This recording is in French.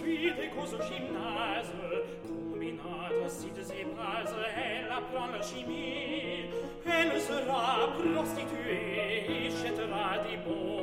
suite e cose gimnase, combinata si désébase, elle apprend la chimie, elle sera prostituée et jettera des bons.